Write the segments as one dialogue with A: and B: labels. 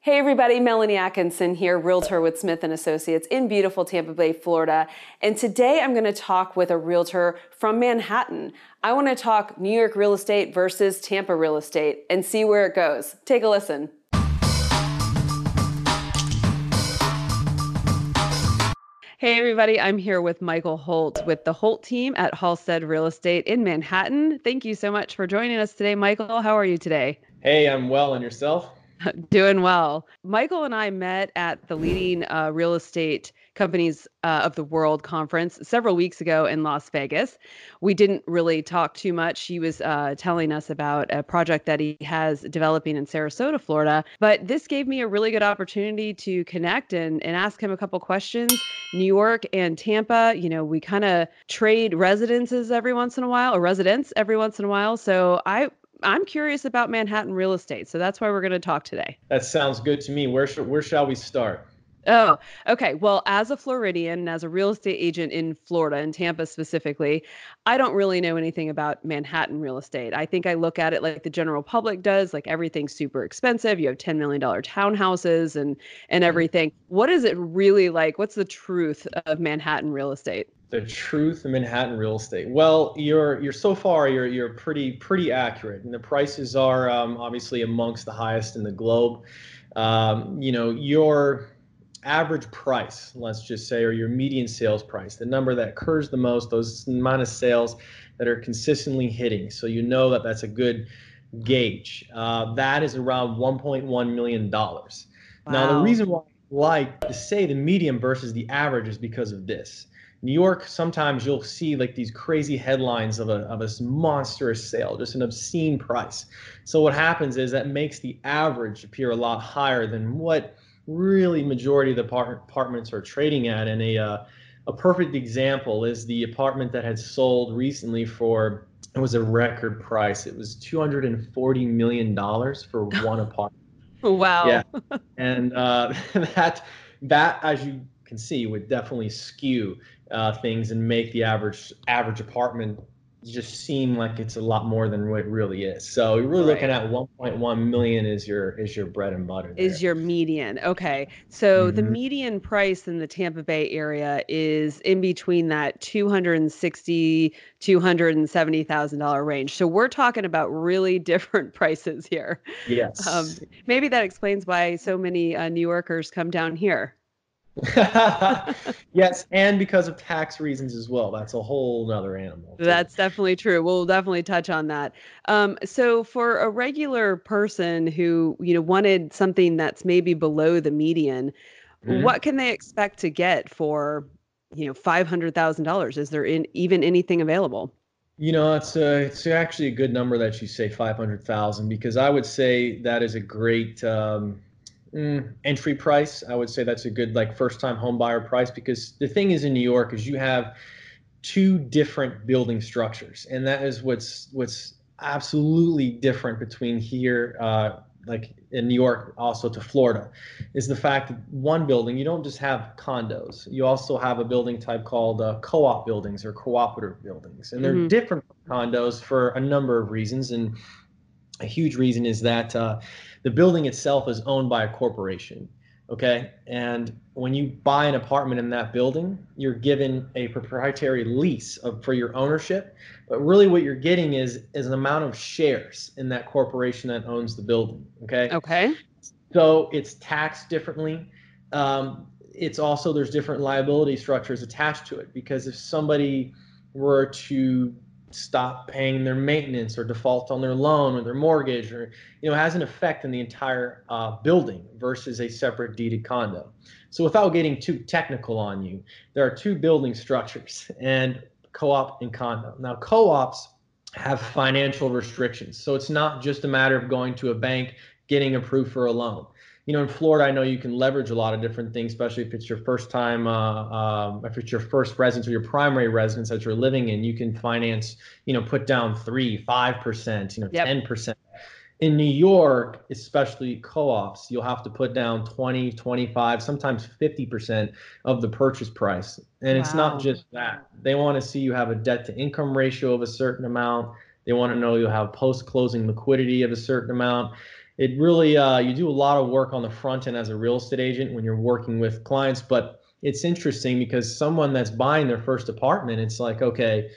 A: Hey everybody, Melanie Atkinson here, realtor with Smith and Associates in beautiful Tampa Bay, Florida. And today I'm going to talk with a realtor from Manhattan. I want to talk New York real estate versus Tampa real estate and see where it goes. Take a listen. Hey everybody, I'm here with Michael Holt with the Holt team at Halstead Real Estate in Manhattan. Thank you so much for joining us today, Michael. How are you today?
B: Hey, I'm well, and yourself?
A: Doing well. Michael and I met at the leading uh, real estate companies uh, of the world conference several weeks ago in Las Vegas. We didn't really talk too much. He was uh, telling us about a project that he has developing in Sarasota, Florida. But this gave me a really good opportunity to connect and, and ask him a couple questions. New York and Tampa, you know, we kind of trade residences every once in a while, or residents every once in a while. So I I'm curious about Manhattan real estate, so that's why we're going to talk today.
B: That sounds good to me. Where sh- where shall we start?
A: Oh, okay. Well, as a Floridian, as a real estate agent in Florida, in Tampa specifically, I don't really know anything about Manhattan real estate. I think I look at it like the general public does, like everything's super expensive. You have $10 million townhouses and and mm-hmm. everything. What is it really like? What's the truth of Manhattan real estate?
B: The truth of Manhattan real estate. Well, you're you're so far you're you're pretty pretty accurate, and the prices are um, obviously amongst the highest in the globe. Um, you know your average price, let's just say, or your median sales price, the number that occurs the most, those amount of sales that are consistently hitting. So you know that that's a good gauge. Uh, that is around 1.1 million dollars. Wow. Now the reason why I like to say the median versus the average is because of this. New York, sometimes you'll see like these crazy headlines of a, of a monstrous sale, just an obscene price. So what happens is that makes the average appear a lot higher than what really majority of the apartments are trading at. And a, uh, a perfect example is the apartment that had sold recently for, it was a record price. It was $240 million for one apartment.
A: Wow.
B: Yeah. And uh, that, that, as you can see, would definitely skew uh, things and make the average average apartment just seem like it's a lot more than what it really is. So you're really right. looking at 1.1 million is your is your bread and butter.
A: There. Is your median. Okay. So mm-hmm. the median price in the Tampa Bay area is in between that 260 270,000 dollar range. So we're talking about really different prices here.
B: Yes. Um,
A: maybe that explains why so many uh, New Yorkers come down here.
B: yes, and because of tax reasons as well. That's a whole other animal.
A: Too. That's definitely true. We'll definitely touch on that. Um, so for a regular person who, you know, wanted something that's maybe below the median, mm-hmm. what can they expect to get for, you know, five hundred thousand dollars? Is there in, even anything available?
B: You know, it's a, it's actually a good number that you say five hundred thousand because I would say that is a great um, Mm, entry price. I would say that's a good like first time home buyer price because the thing is in New York is you have two different building structures, and that is what's what's absolutely different between here, uh, like in New York, also to Florida, is the fact that one building you don't just have condos, you also have a building type called uh, co-op buildings or cooperative buildings, and they're mm-hmm. different condos for a number of reasons, and a huge reason is that. Uh, the building itself is owned by a corporation. Okay. And when you buy an apartment in that building, you're given a proprietary lease of, for your ownership. But really, what you're getting is is an amount of shares in that corporation that owns the building. Okay.
A: Okay.
B: So it's taxed differently. Um, it's also there's different liability structures attached to it because if somebody were to stop paying their maintenance or default on their loan or their mortgage or you know has an effect on the entire uh, building versus a separate deeded condo. So without getting too technical on you there are two building structures and co-op and condo. Now co-ops have financial restrictions so it's not just a matter of going to a bank getting approved for a loan you know, in Florida, I know you can leverage a lot of different things, especially if it's your first time, uh, um, if it's your first residence or your primary residence that you're living in, you can finance, you know, put down three, five percent, you know, ten yep. percent. In New York, especially co-ops, you'll have to put down 20, 25, sometimes 50% of the purchase price. And wow. it's not just that. They want to see you have a debt to income ratio of a certain amount. They want to know you have post closing liquidity of a certain amount it really uh, you do a lot of work on the front end as a real estate agent when you're working with clients. But it's interesting because someone that's buying their first apartment, it's like okay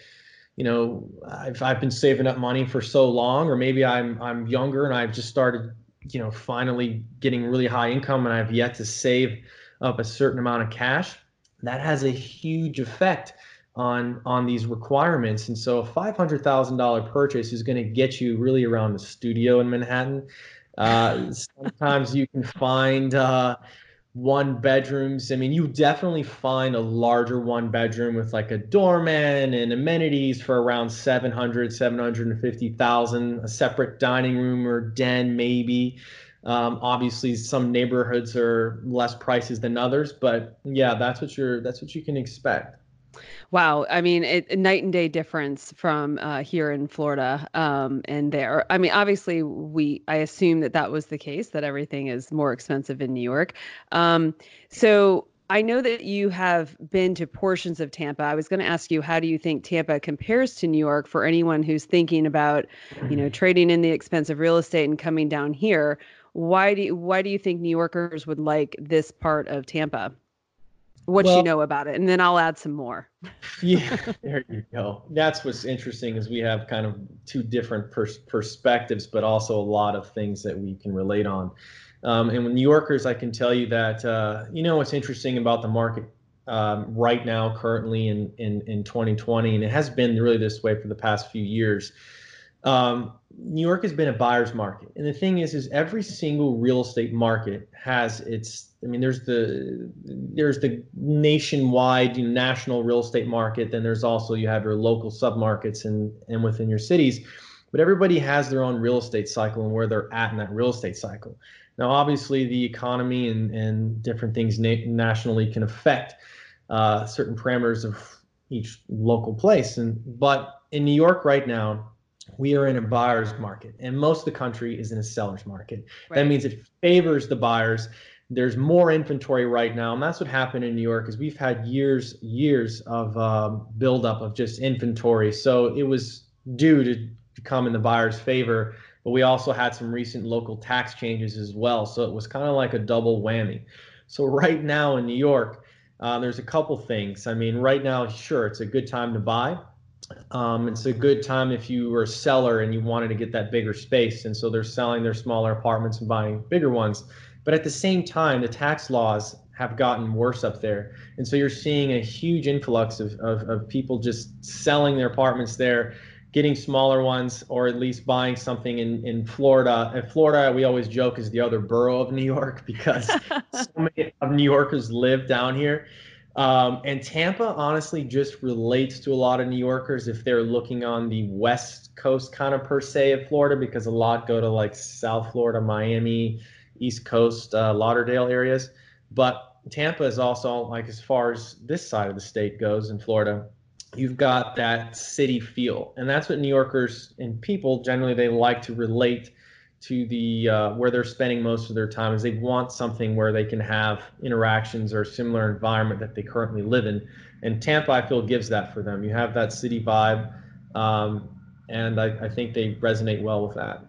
B: you know I've, I've been saving up money for so long or maybe i'm i'm younger and i've just started you know finally getting really high income and i've yet to save up a certain amount of cash that has a huge effect on on these requirements and so a $500000 purchase is going to get you really around the studio in manhattan uh, sometimes you can find uh, one bedrooms. I mean, you definitely find a larger one bedroom with like a doorman and amenities for around 700, 750,000, a separate dining room or den maybe. Um, obviously some neighborhoods are less prices than others, but yeah, that's what you're that's what you can expect.
A: Wow. I mean, it, night and day difference from uh, here in Florida um, and there. I mean, obviously, we I assume that that was the case that everything is more expensive in New York. Um, so I know that you have been to portions of Tampa. I was going to ask you, how do you think Tampa compares to New York for anyone who's thinking about, you know, trading in the expensive real estate and coming down here? Why do you, why do you think New Yorkers would like this part of Tampa? What well, you know about it and then i'll add some more.
B: Yeah. There you go. That's what's interesting is we have kind of two different pers- perspectives but also a lot of things that we can relate on. Um, and with new yorkers i can tell you that uh, you know what's interesting about the market um, right now currently in, in in 2020 and it has been really this way for the past few years um, New York has been a buyer's market, and the thing is, is every single real estate market has its. I mean, there's the there's the nationwide, you know, national real estate market. Then there's also you have your local submarkets and and within your cities, but everybody has their own real estate cycle and where they're at in that real estate cycle. Now, obviously, the economy and and different things na- nationally can affect uh, certain parameters of each local place, and but in New York right now we are in a buyer's market and most of the country is in a seller's market. Right. that means it favors the buyers. There's more inventory right now and that's what happened in new york is we've had years years of um, buildup of just inventory. So it was due to come in the buyer's favor but we also had some recent local tax changes as well. So it was kind of like a double whammy. So right now in new york uh, there's a couple things. I mean right now sure it's a good time to buy um, it's a good time if you were a seller and you wanted to get that bigger space. And so they're selling their smaller apartments and buying bigger ones. But at the same time, the tax laws have gotten worse up there. And so you're seeing a huge influx of, of, of people just selling their apartments there, getting smaller ones, or at least buying something in, in Florida. And Florida, we always joke, is the other borough of New York because so many of New Yorkers live down here. Um, and Tampa honestly just relates to a lot of New Yorkers if they're looking on the west coast kind of per se of Florida because a lot go to like South Florida, Miami, East Coast, uh, Lauderdale areas. But Tampa is also like as far as this side of the state goes in Florida, you've got that city feel, and that's what New Yorkers and people generally they like to relate to the uh, where they're spending most of their time is they want something where they can have interactions or similar environment that they currently live in. And tampa i feel gives that for them. You have that city vibe um, and I, I think they resonate well with that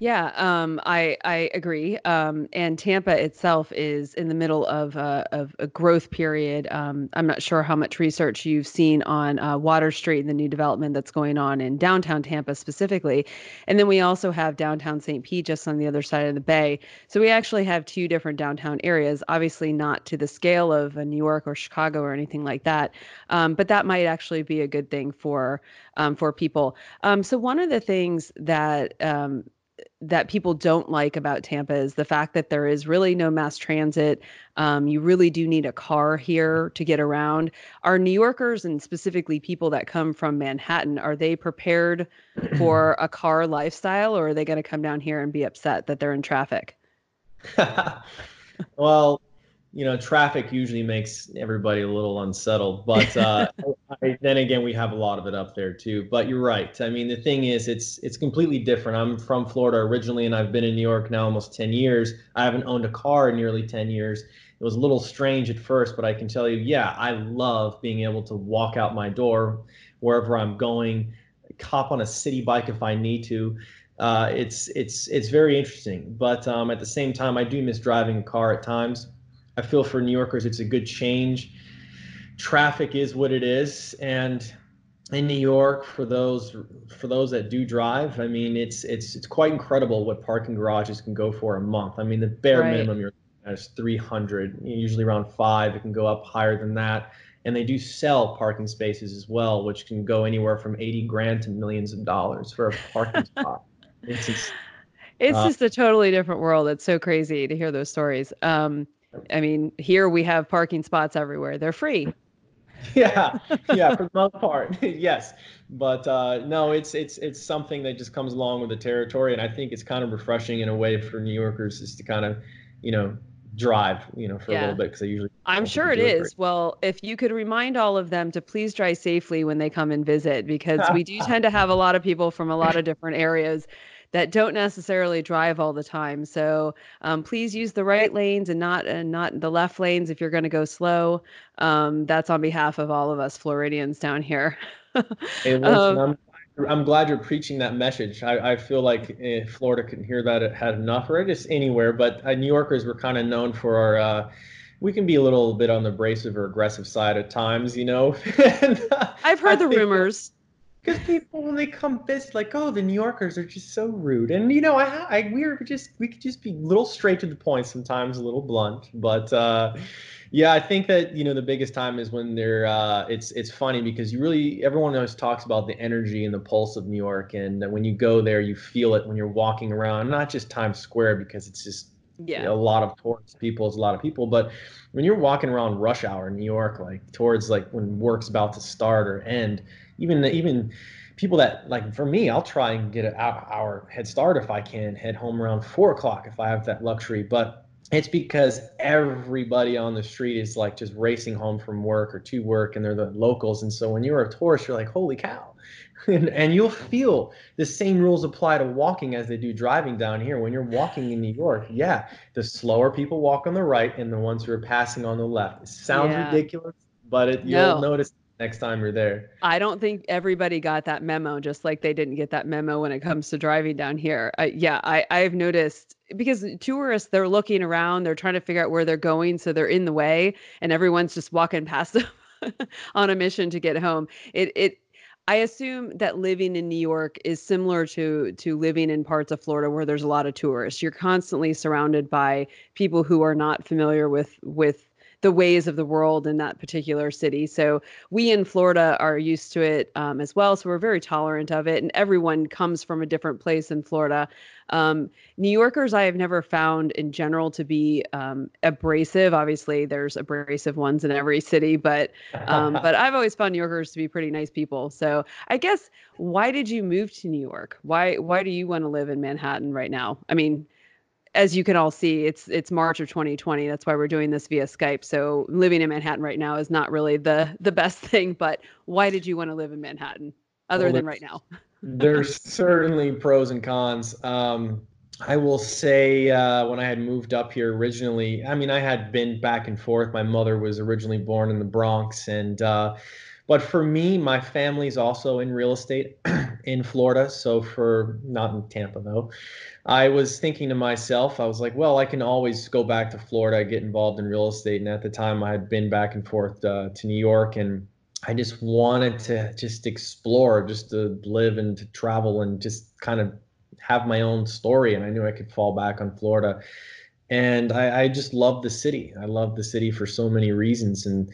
A: yeah, um, I I agree. Um, and Tampa itself is in the middle of a, of a growth period. Um, I'm not sure how much research you've seen on uh, Water Street and the new development that's going on in downtown Tampa specifically. And then we also have downtown St. Pete just on the other side of the bay. So we actually have two different downtown areas. Obviously, not to the scale of New York or Chicago or anything like that, um, but that might actually be a good thing for um, for people. Um, so one of the things that um, that people don't like about Tampa is the fact that there is really no mass transit. Um, you really do need a car here to get around. Are New Yorkers and specifically people that come from Manhattan, are they prepared for a car lifestyle or are they going to come down here and be upset that they're in traffic?
B: well, you know, traffic usually makes everybody a little unsettled. But uh, I, then again, we have a lot of it up there too. But you're right. I mean, the thing is, it's it's completely different. I'm from Florida originally, and I've been in New York now almost 10 years. I haven't owned a car in nearly 10 years. It was a little strange at first, but I can tell you, yeah, I love being able to walk out my door wherever I'm going, hop on a city bike if I need to uh, it's it's it's very interesting. But um, at the same time, I do miss driving a car at times. I feel for New Yorkers, it's a good change. Traffic is what it is, and in New York, for those for those that do drive, I mean, it's it's it's quite incredible what parking garages can go for a month. I mean, the bare right. minimum you're is 300, usually around five. It can go up higher than that and they do sell parking spaces as well, which can go anywhere from 80 grand to millions of dollars for a parking spot.
A: It's just, it's uh, just a totally different world. It's so crazy to hear those stories. Um, I mean, here we have parking spots everywhere. They're free.
B: Yeah, yeah, for the most part, yes. But uh, no, it's it's it's something that just comes along with the territory, and I think it's kind of refreshing in a way for New Yorkers is to kind of, you know, drive, you know, for yeah. a little bit because I usually.
A: I'm sure it is. It well, if you could remind all of them to please drive safely when they come and visit, because we do tend to have a lot of people from a lot of different areas that don't necessarily drive all the time. So um, please use the right lanes and not and not the left lanes if you're going to go slow. Um, that's on behalf of all of us Floridians down here.
B: hey, listen, um, I'm I'm glad you're preaching that message. I, I feel like if Florida couldn't hear that, it had enough, or just anywhere. But uh, New Yorkers were kind of known for our. Uh, we can be a little bit on the abrasive or aggressive side at times, you know.
A: and, uh, I've heard I the rumors.
B: Because people, when they come visit, like, oh, the New Yorkers are just so rude, and you know, I, I we are just we could just be a little straight to the point sometimes, a little blunt, but. uh yeah, I think that you know the biggest time is when they're. Uh, it's it's funny because you really everyone always talks about the energy and the pulse of New York, and when you go there, you feel it when you're walking around, not just Times Square because it's just yeah you know, a lot of tourists people, it's a lot of people, but when you're walking around rush hour in New York, like towards like when work's about to start or end, even even people that like for me, I'll try and get an hour head start if I can, head home around four o'clock if I have that luxury, but it's because everybody on the street is like just racing home from work or to work and they're the locals. And so when you're a tourist you're like holy cow. And, and you'll feel the same rules apply to walking as they do driving down here. When you're walking in new york yeah the slower people walk on the right and the ones who are passing on the left. It sounds yeah. ridiculous but it, you'll no. notice next time you're there.
A: I don't think everybody got that memo, just like they didn't get that memo when it comes to driving down here. I, yeah, I, I've noticed because tourists they're looking around, they're trying to figure out where they're going, so they're in the way, and everyone's just walking past them on a mission to get home. It it I assume that living in New York is similar to to living in parts of Florida where there's a lot of tourists. You're constantly surrounded by people who are not familiar with with the ways of the world in that particular city. So we in Florida are used to it um, as well. So we're very tolerant of it, and everyone comes from a different place in Florida. Um, New Yorkers, I have never found in general to be um, abrasive. Obviously, there's abrasive ones in every city, but um, but I've always found New Yorkers to be pretty nice people. So I guess why did you move to New York? Why why do you want to live in Manhattan right now? I mean, as you can all see, it's it's March of 2020. That's why we're doing this via Skype. So living in Manhattan right now is not really the the best thing. But why did you want to live in Manhattan, other well, than right now?
B: there's certainly pros and cons. Um, I will say uh, when I had moved up here originally, I mean I had been back and forth. My mother was originally born in the Bronx, and uh, but for me, my family's also in real estate in Florida. So for not in Tampa though. I was thinking to myself, I was like, well, I can always go back to Florida, get involved in real estate. And at the time, I had been back and forth uh, to New York, and I just wanted to just explore, just to live and to travel and just kind of have my own story. And I knew I could fall back on Florida. And I, I just love the city. I love the city for so many reasons. And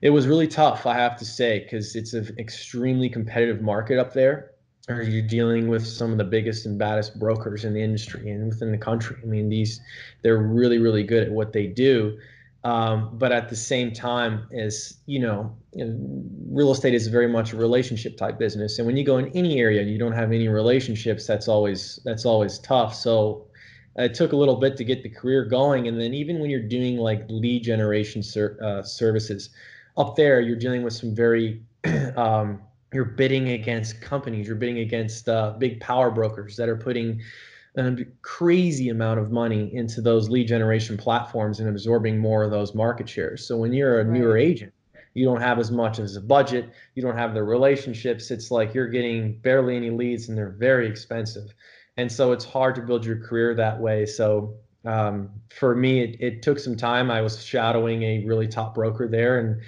B: it was really tough, I have to say, because it's an extremely competitive market up there or you're dealing with some of the biggest and baddest brokers in the industry and within the country. I mean, these they're really, really good at what they do. Um, but at the same time, as you know, real estate is very much a relationship type business, and when you go in any area and you don't have any relationships, that's always that's always tough. So it took a little bit to get the career going, and then even when you're doing like lead generation ser- uh, services, up there you're dealing with some very um, you're bidding against companies, you're bidding against uh, big power brokers that are putting a crazy amount of money into those lead generation platforms and absorbing more of those market shares. So when you're a right. newer agent, you don't have as much as a budget, you don't have the relationships. It's like you're getting barely any leads and they're very expensive. and so it's hard to build your career that way. So um, for me, it, it took some time. I was shadowing a really top broker there, and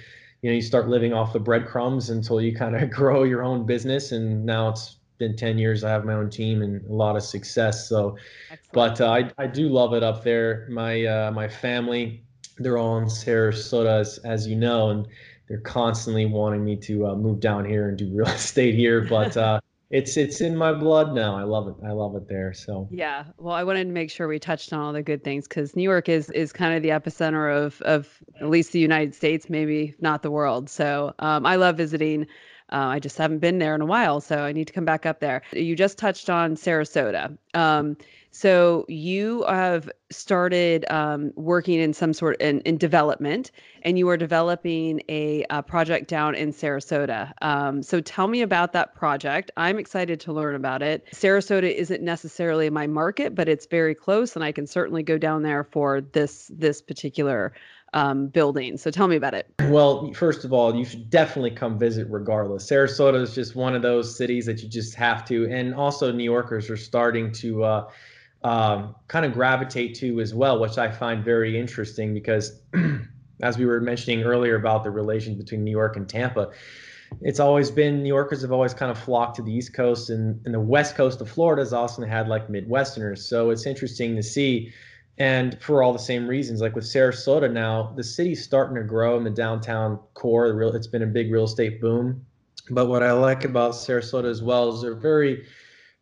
B: you know, you start living off the breadcrumbs until you kind of grow your own business. And now it's been 10 years. I have my own team and a lot of success. So, Excellent. but uh, I, I do love it up there. My, uh, my family, they're all in Sarasota, as, as you know, and they're constantly wanting me to uh, move down here and do real estate here. But, uh, it's it's in my blood now. I love it. I love it there. So
A: yeah. Well, I wanted to make sure we touched on all the good things because New York is is kind of the epicenter of of at least the United States, maybe not the world. So um, I love visiting. Uh, I just haven't been there in a while, so I need to come back up there. You just touched on Sarasota. Um, so you have started um, working in some sort in, in development, and you are developing a, a project down in Sarasota. Um, so tell me about that project. I'm excited to learn about it. Sarasota isn't necessarily my market, but it's very close, and I can certainly go down there for this this particular um, building. So tell me about it.
B: Well, first of all, you should definitely come visit regardless. Sarasota is just one of those cities that you just have to. And also, New Yorkers are starting to uh, um, kind of gravitate to as well, which I find very interesting because, as we were mentioning earlier about the relation between New York and Tampa, it's always been New Yorkers have always kind of flocked to the East Coast, and, and the West Coast of Florida has also had like Midwesterners. So it's interesting to see. And for all the same reasons, like with Sarasota now, the city's starting to grow in the downtown core. The real, it's been a big real estate boom. But what I like about Sarasota as well is they're very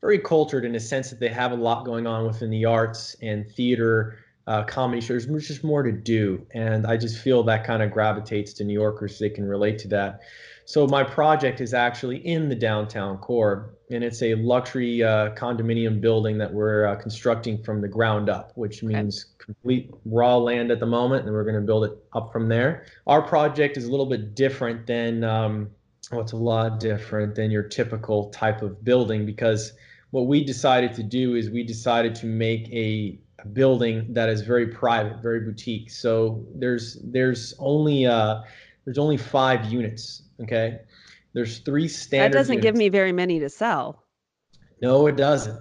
B: very cultured in a sense that they have a lot going on within the arts and theater, uh, comedy shows. There's just more to do, and I just feel that kind of gravitates to New Yorkers. They can relate to that. So my project is actually in the downtown core, and it's a luxury uh, condominium building that we're uh, constructing from the ground up, which okay. means complete raw land at the moment, and we're going to build it up from there. Our project is a little bit different than. Um, well, it's a lot different than your typical type of building because what we decided to do is we decided to make a, building that is very private, very boutique. So there's there's only uh, there's only five units. Okay, there's three standard.
A: That doesn't
B: units.
A: give me very many to sell.
B: No, it doesn't.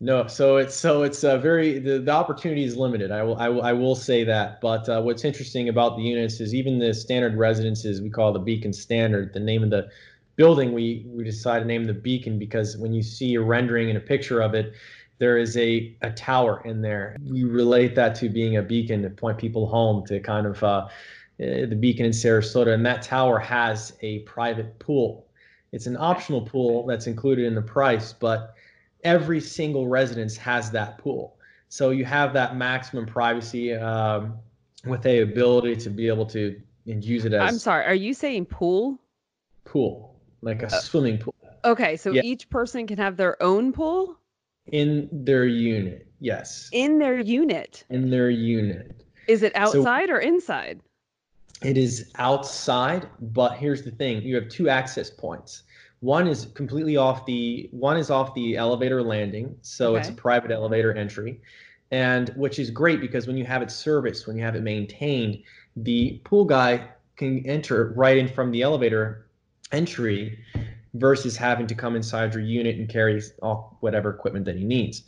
B: No, so it's so it's a uh, very the, the opportunity is limited. I will I will I will say that. But uh, what's interesting about the units is even the standard residences we call the Beacon Standard. The name of the building, we we decided to name the beacon because when you see a rendering and a picture of it, there is a, a tower in there. We relate that to being a beacon to point people home to kind of uh, eh, the beacon in Sarasota. And that tower has a private pool. It's an optional pool that's included in the price, but every single residence has that pool. So you have that maximum privacy um, with a ability to be able to use it as.
A: I'm sorry. Are you saying pool?
B: Pool like a uh, swimming pool.
A: Okay, so yeah. each person can have their own pool
B: in their unit. Yes.
A: In their unit.
B: In their unit.
A: Is it outside so, or inside?
B: It is outside, but here's the thing: you have two access points. One is completely off the one is off the elevator landing, so okay. it's a private elevator entry, and which is great because when you have it serviced, when you have it maintained, the pool guy can enter right in from the elevator entry versus having to come inside your unit and carry all whatever equipment that he needs.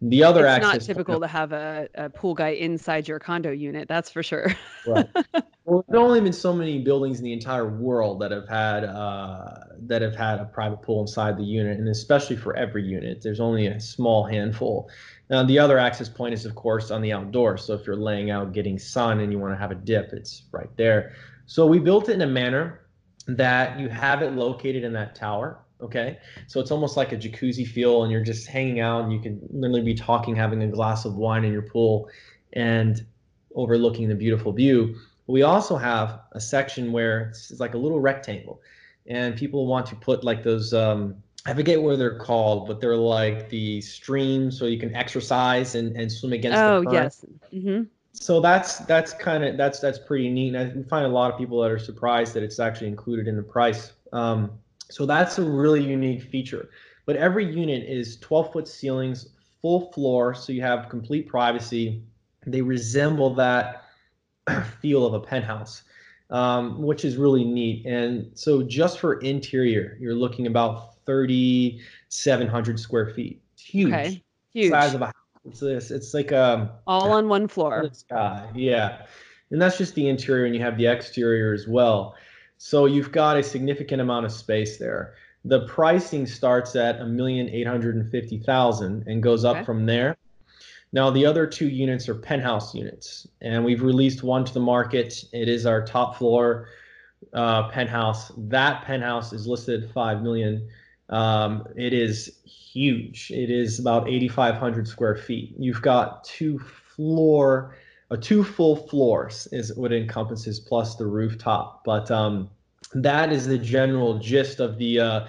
B: The other
A: it's not typical to have a, a, pool guy inside your condo unit, that's for sure.
B: right. Well, there's only been so many buildings in the entire world that have had uh, that have had a private pool inside the unit, and especially for every unit, there's only a small handful. Now, the other access point is, of course, on the outdoors. So if you're laying out, getting sun, and you want to have a dip, it's right there. So we built it in a manner that you have it located in that tower. Okay. So it's almost like a jacuzzi feel, and you're just hanging out, and you can literally be talking, having a glass of wine in your pool, and overlooking the beautiful view. We also have a section where it's like a little rectangle, and people want to put like those. Um, I forget what they're called, but they're like the stream, so you can exercise and, and swim against.
A: Oh yes. Mm-hmm
B: so that's that's kind of that's that's pretty neat. And I find a lot of people that are surprised that it's actually included in the price. Um, so that's a really unique feature. But every unit is 12 foot ceilings, full floor, so you have complete privacy. They resemble that feel of a penthouse, um, which is really neat. And so just for interior, you're looking about 3,700 square feet. It's huge. Okay.
A: Huge.
B: size of a house. It's this. It's like um
A: all on one floor.
B: Sky. Yeah, and that's just the interior, and you have the exterior as well. So you've got a significant amount of space there. The pricing starts at a million eight hundred and fifty thousand and goes up
A: Okay.
B: from there. Now the other two units are penthouse units, and we've released one to the market. It is our top floor uh, penthouse. That penthouse is listed at five million. Um, it is huge. It is about eighty five hundred square feet. You've got two floor, uh, two full floors is what it encompasses, plus the rooftop. But um, that is the general gist of the uh,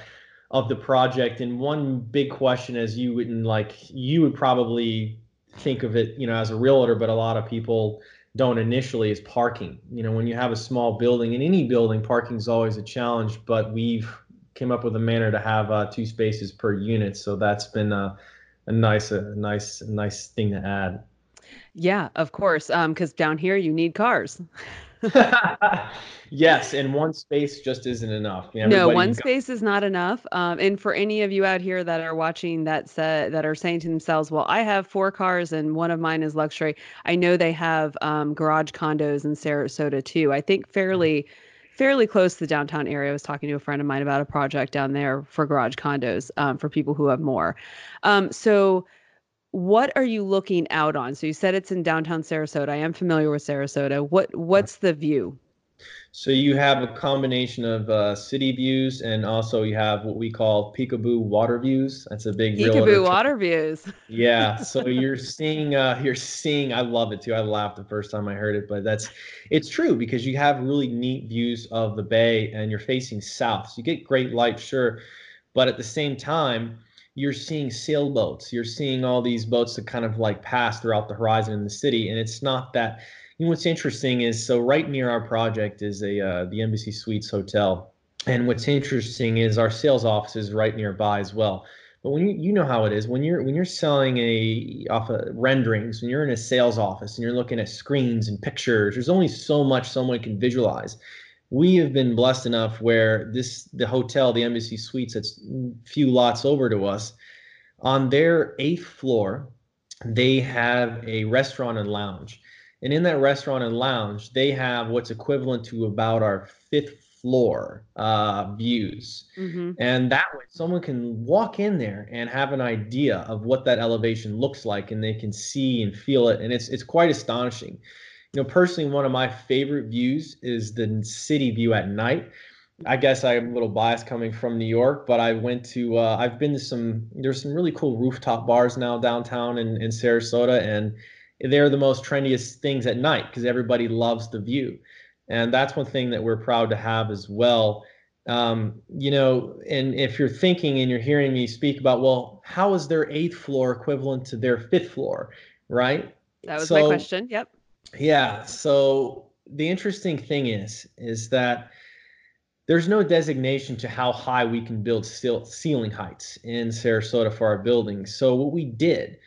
B: of the project. And one big question, as you wouldn't like, you would probably think of it, you know, as a realtor, but a lot of people don't initially is parking. You know, when you have a small building, in any building, parking is always a challenge. But we've came up with a manner to have uh, two spaces per unit, so that's been a, a nice, a nice, a nice thing to add.
A: Yeah, of course. Um, because down here you need cars.
B: yes, and one space just isn't enough.
A: No, one space is not enough. Um, and for any of you out here that are watching that sa that are saying to themselves, "Well, I have four cars and one of mine is luxury." I know they have um, garage condos in Sarasota too. I think fairly, fairly close to the downtown area. I was talking to a friend of mine about a project down there for garage condos um, for people who have more. Um, so. What are you looking out on? So you said it's in downtown Sarasota. I am familiar with Sarasota. What what's the view?
B: So you have a combination of uh, city views, and also you have what we call peekaboo water views. That's a big
A: Peekaboo
B: term.
A: water views.
B: Yeah, so you're seeing, uh, you're seeing. I love it too. I laughed the first time I heard it, but that's, it's true because you have really neat views of the bay, and you're facing south, so you get great light, sure, but at the same time, you're seeing sailboats. You're seeing all these boats that kind of like pass throughout the horizon in the city, and it's not that. Know what's interesting is so right near our project is a uh, the Embassy Suites Hotel, and what's interesting is our sales office is right nearby as well. But when you you know how it is when you're when you're selling a off of renderings when you're in a sales office and you're looking at screens and pictures, there's only so much someone can visualize. We have been blessed enough where this the hotel, the Embassy Suites, that's few lots over to us, on their eighth floor, they have a restaurant and lounge. And in that restaurant and lounge, they have what's equivalent to about our fifth floor uh, views.
A: hmm
B: And that way, someone can walk in there and have an idea of what that elevation looks like, and they can see and feel it. And it's it's quite astonishing. You know, personally, one of my favorite views is the city view at night. I guess I'm a little biased coming from New York, but I went to uh, I've been to some there's some really cool rooftop bars now downtown in, in Sarasota, and they're the most trendiest things at night because everybody loves the view. And that's one thing that we're proud to have as well um, you know, and if you're thinking and you're hearing me speak about, well, how is their eighth floor equivalent to their fifth floor, right?
A: That was my question. Yep.
B: Yeah. So the interesting thing is, is that there's no designation to how high we can build ceiling heights in Sarasota for our buildings. So what we did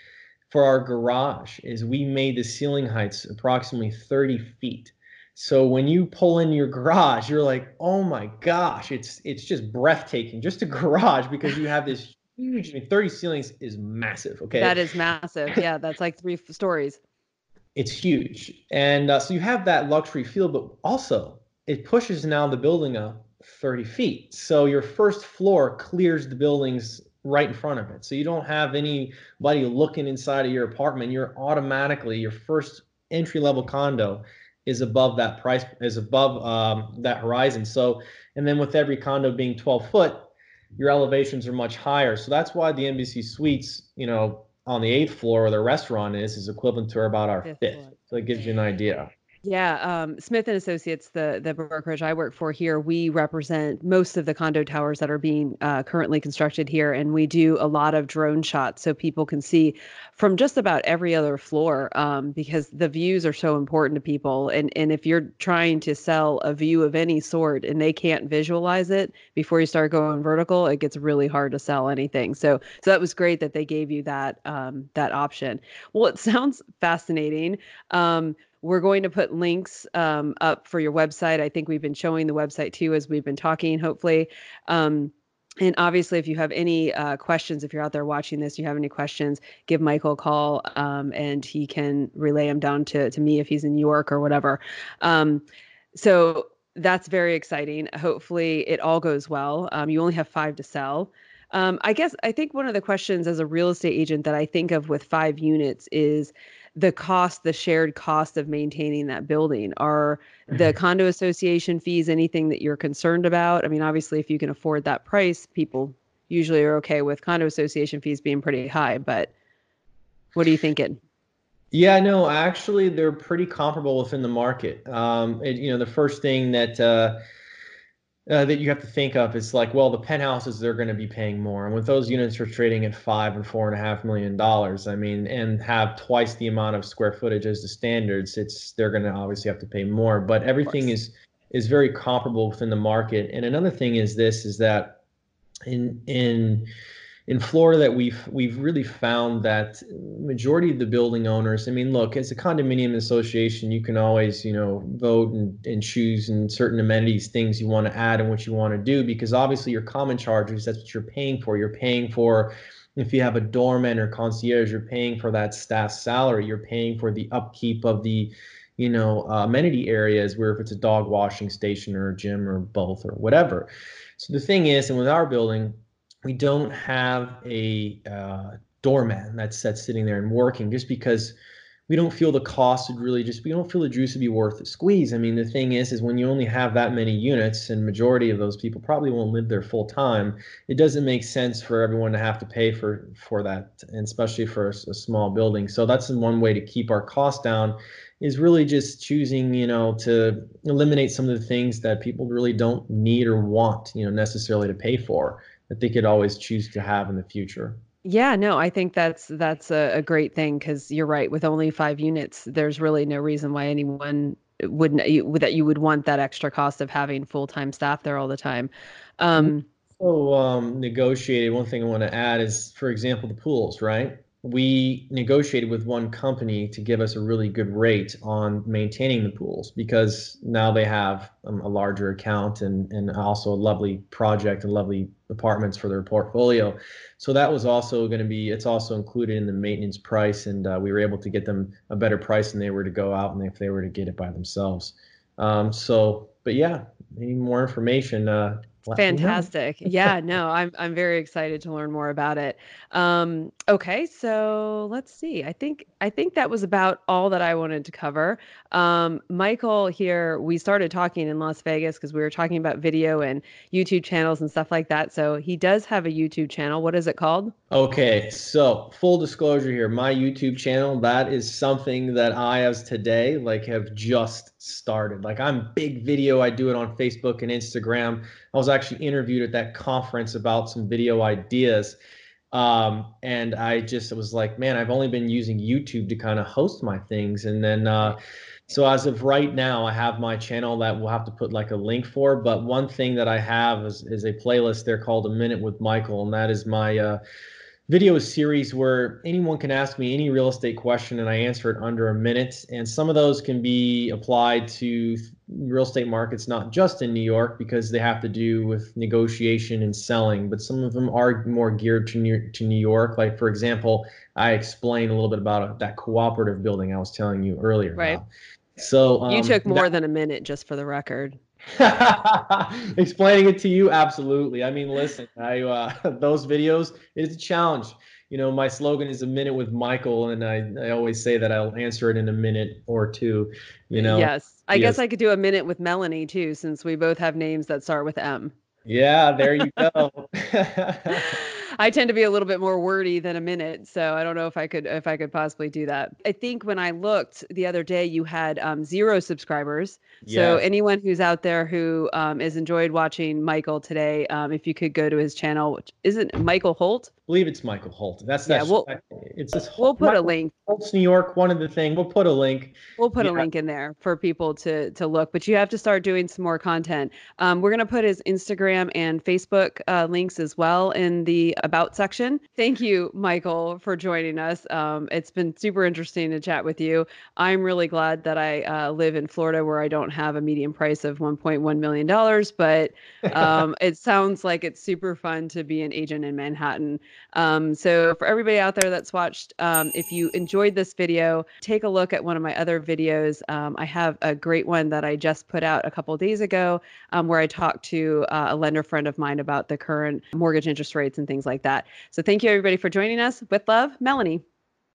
B: for our garage is we made the ceiling heights approximately 30 feet. So when you pull in your garage, you're like, oh my gosh, it's it's just breathtaking, just a garage because you have this huge. I mean, 30 ceilings is massive. Okay,
A: That is massive. Yeah, that's like three stories.
B: it's huge and uh, so you have that luxury feel but also it pushes now the building up 30 feet so your first floor clears the buildings right in front of it. So you don't have anybody looking inside of your apartment. You're automatically your first entry level condo is above that price is above um, that horizon. So and then with every condo being 12 foot your elevations are much higher. So that's why the Embassy Suites you know on the eighth floor where the restaurant is is equivalent to about our
A: Fifth
B: fifth. So it gives you an idea.
A: Yeah, um, Smith and Associates, the the brokerage I work for here, we represent most of the condo towers that are being uh, currently constructed here, and we do a lot of drone shots so people can see from just about every other floor um, because the views are so important to people. And and if you're trying to sell a view of any sort and they can't visualize it before you start going vertical, it gets really hard to sell anything. So so that was great that they gave you that um, that option. Well, it sounds fascinating. Um, we're going to put links um, up for your website. I think we've been showing the website too as we've been talking, hopefully. Um, and obviously, if you have any uh, questions, if you're out there watching this, you have any questions, give Michael a call, um, and he can relay them down to to me if he's in New York or whatever. Um, so that's very exciting. Hopefully, it all goes well. Um, you only have five to sell. Um, I guess I think one of the questions as a real estate agent that I think of with five units is the cost, the shared cost of maintaining that building? Are the mm-hmm. condo association fees anything that you're concerned about? I mean, obviously, if you can afford that price, people usually are okay with condo association fees being pretty high. But what are you thinking?
B: Yeah, no, actually, they're pretty comparable within the market. Um, it, you know, the first thing that uh, uh, that you have to think of is like, well, the penthouses they're going to be paying more, and with those units are trading at five and four and a half million dollars, I mean, and have twice the amount of square footage as the standards, it's they're going to obviously have to pay more. But everything is is very comparable within the market. And another thing is this is that in in in Florida that we've we've really found that majority of the building owners. I mean, look, as a condominium association, you can always you know vote and, and choose and certain amenities, things you want to add and what you want to do because obviously your common charges that's what you're paying for. You're paying for if you have a doorman or concierge, you're paying for that staff salary. You're paying for the upkeep of the you know uh, amenity areas where if it's a dog washing station or a gym or both or whatever. So the thing is, and with our building we don't have a uh, doorman that's that's sitting there and working just because we don't feel the cost would really just we don't feel the juice would be worth the squeeze. I mean, the thing is, is when you only have that many units, and majority of those people probably won't live there full time, it doesn't make sense for everyone to have to pay for for that, and especially for a, a small building. So that's one way to keep our costs down, is really just choosing, you know, to eliminate some of the things that people really don't need or want, you know, necessarily to pay for that they could always choose to have in the future.
A: Yeah, no, I think that's that's a, a great thing because you're right. With only five units, there's really no reason why anyone wouldn't you, that you would want that extra cost of having full time staff there all the time. Um,
B: so um, negotiated. One thing I want to add is, for example, the pools, right? We negotiated with one company to give us a really good rate on maintaining the pools because now they have um, a larger account and, and also a lovely project and lovely apartments for their portfolio. So that was also going to be, it's also included in the maintenance price. And uh, we were able to get them a better price than they were to go out and if they were to get it by themselves. Um, so, but yeah, any more information, uh,
A: Fantastic. yeah, no, I'm I'm very excited to learn more about it. Um, okay, so let's see. I think I think that was about all that I wanted to cover. Um, Michael here, we started talking in Las Vegas because we were talking about video and YouTube channels and stuff like that. So he does have a YouTube channel. What is it called?
B: Okay, so full disclosure here, my YouTube channel, that is something that I as today like have just started. Like I'm big video, I do it on Facebook and Instagram. I was actually interviewed at that conference about some video ideas. Um, and I just was like, man, I've only been using YouTube to kind of host my things. And then, uh, so as of right now, I have my channel that we'll have to put like a link for. But one thing that I have is, is a playlist there called A Minute with Michael, and that is my uh, video series where anyone can ask me any real estate question and I answer it under a minute. And some of those can be applied to real estate markets, not just in New York, because they have to do with negotiation and selling, but some of them are more geared to New, to New York. Like, for example, I explained a little bit about that cooperative building I was telling you earlier.
A: Right.
B: About. So
A: um, you took more that, than a minute, just for the record.
B: Explaining it to you, absolutely. I mean, listen, I uh, those videos is a challenge. You know, my slogan is a minute with Michael, and I, I always say that I'll answer it in a minute or two. You know.
A: Yes, I yes. guess I could do a minute with Melanie too, since we both have names that start with M.
B: Yeah, there you go.
A: I tend to be a little bit more wordy than a minute, so I don't know if I could if I could possibly do that. I think when I looked the other day, you had um, zero subscribers. So anyone who's out there who um, has enjoyed watching Michael today, um, if you could go to his channel, which isn't Michael Holt.
B: I believe it's Michael Holt. That's yeah. We'll, it's this.
A: We'll put Michael a link.
B: Holt's New York. One of the thing. We'll put a link.
A: We'll put yeah. a link in there for people to to look. But you have to start doing some more content. Um, we're gonna put his Instagram and Facebook uh, links as well in the about section. Thank you, Michael, for joining us. Um, it's been super interesting to chat with you. I'm really glad that I uh, live in Florida where I don't have a median price of 1.1 million dollars, but um, it sounds like it's super fun to be an agent in Manhattan. Um, so for everybody out there that's watched, um, if you enjoyed this video, take a look at one of my other videos. Um, I have a great one that I just put out a couple days ago um, where I talked to uh, a lender friend of mine about the current mortgage interest rates and things like that. So thank you everybody for joining us. With love, Melanie.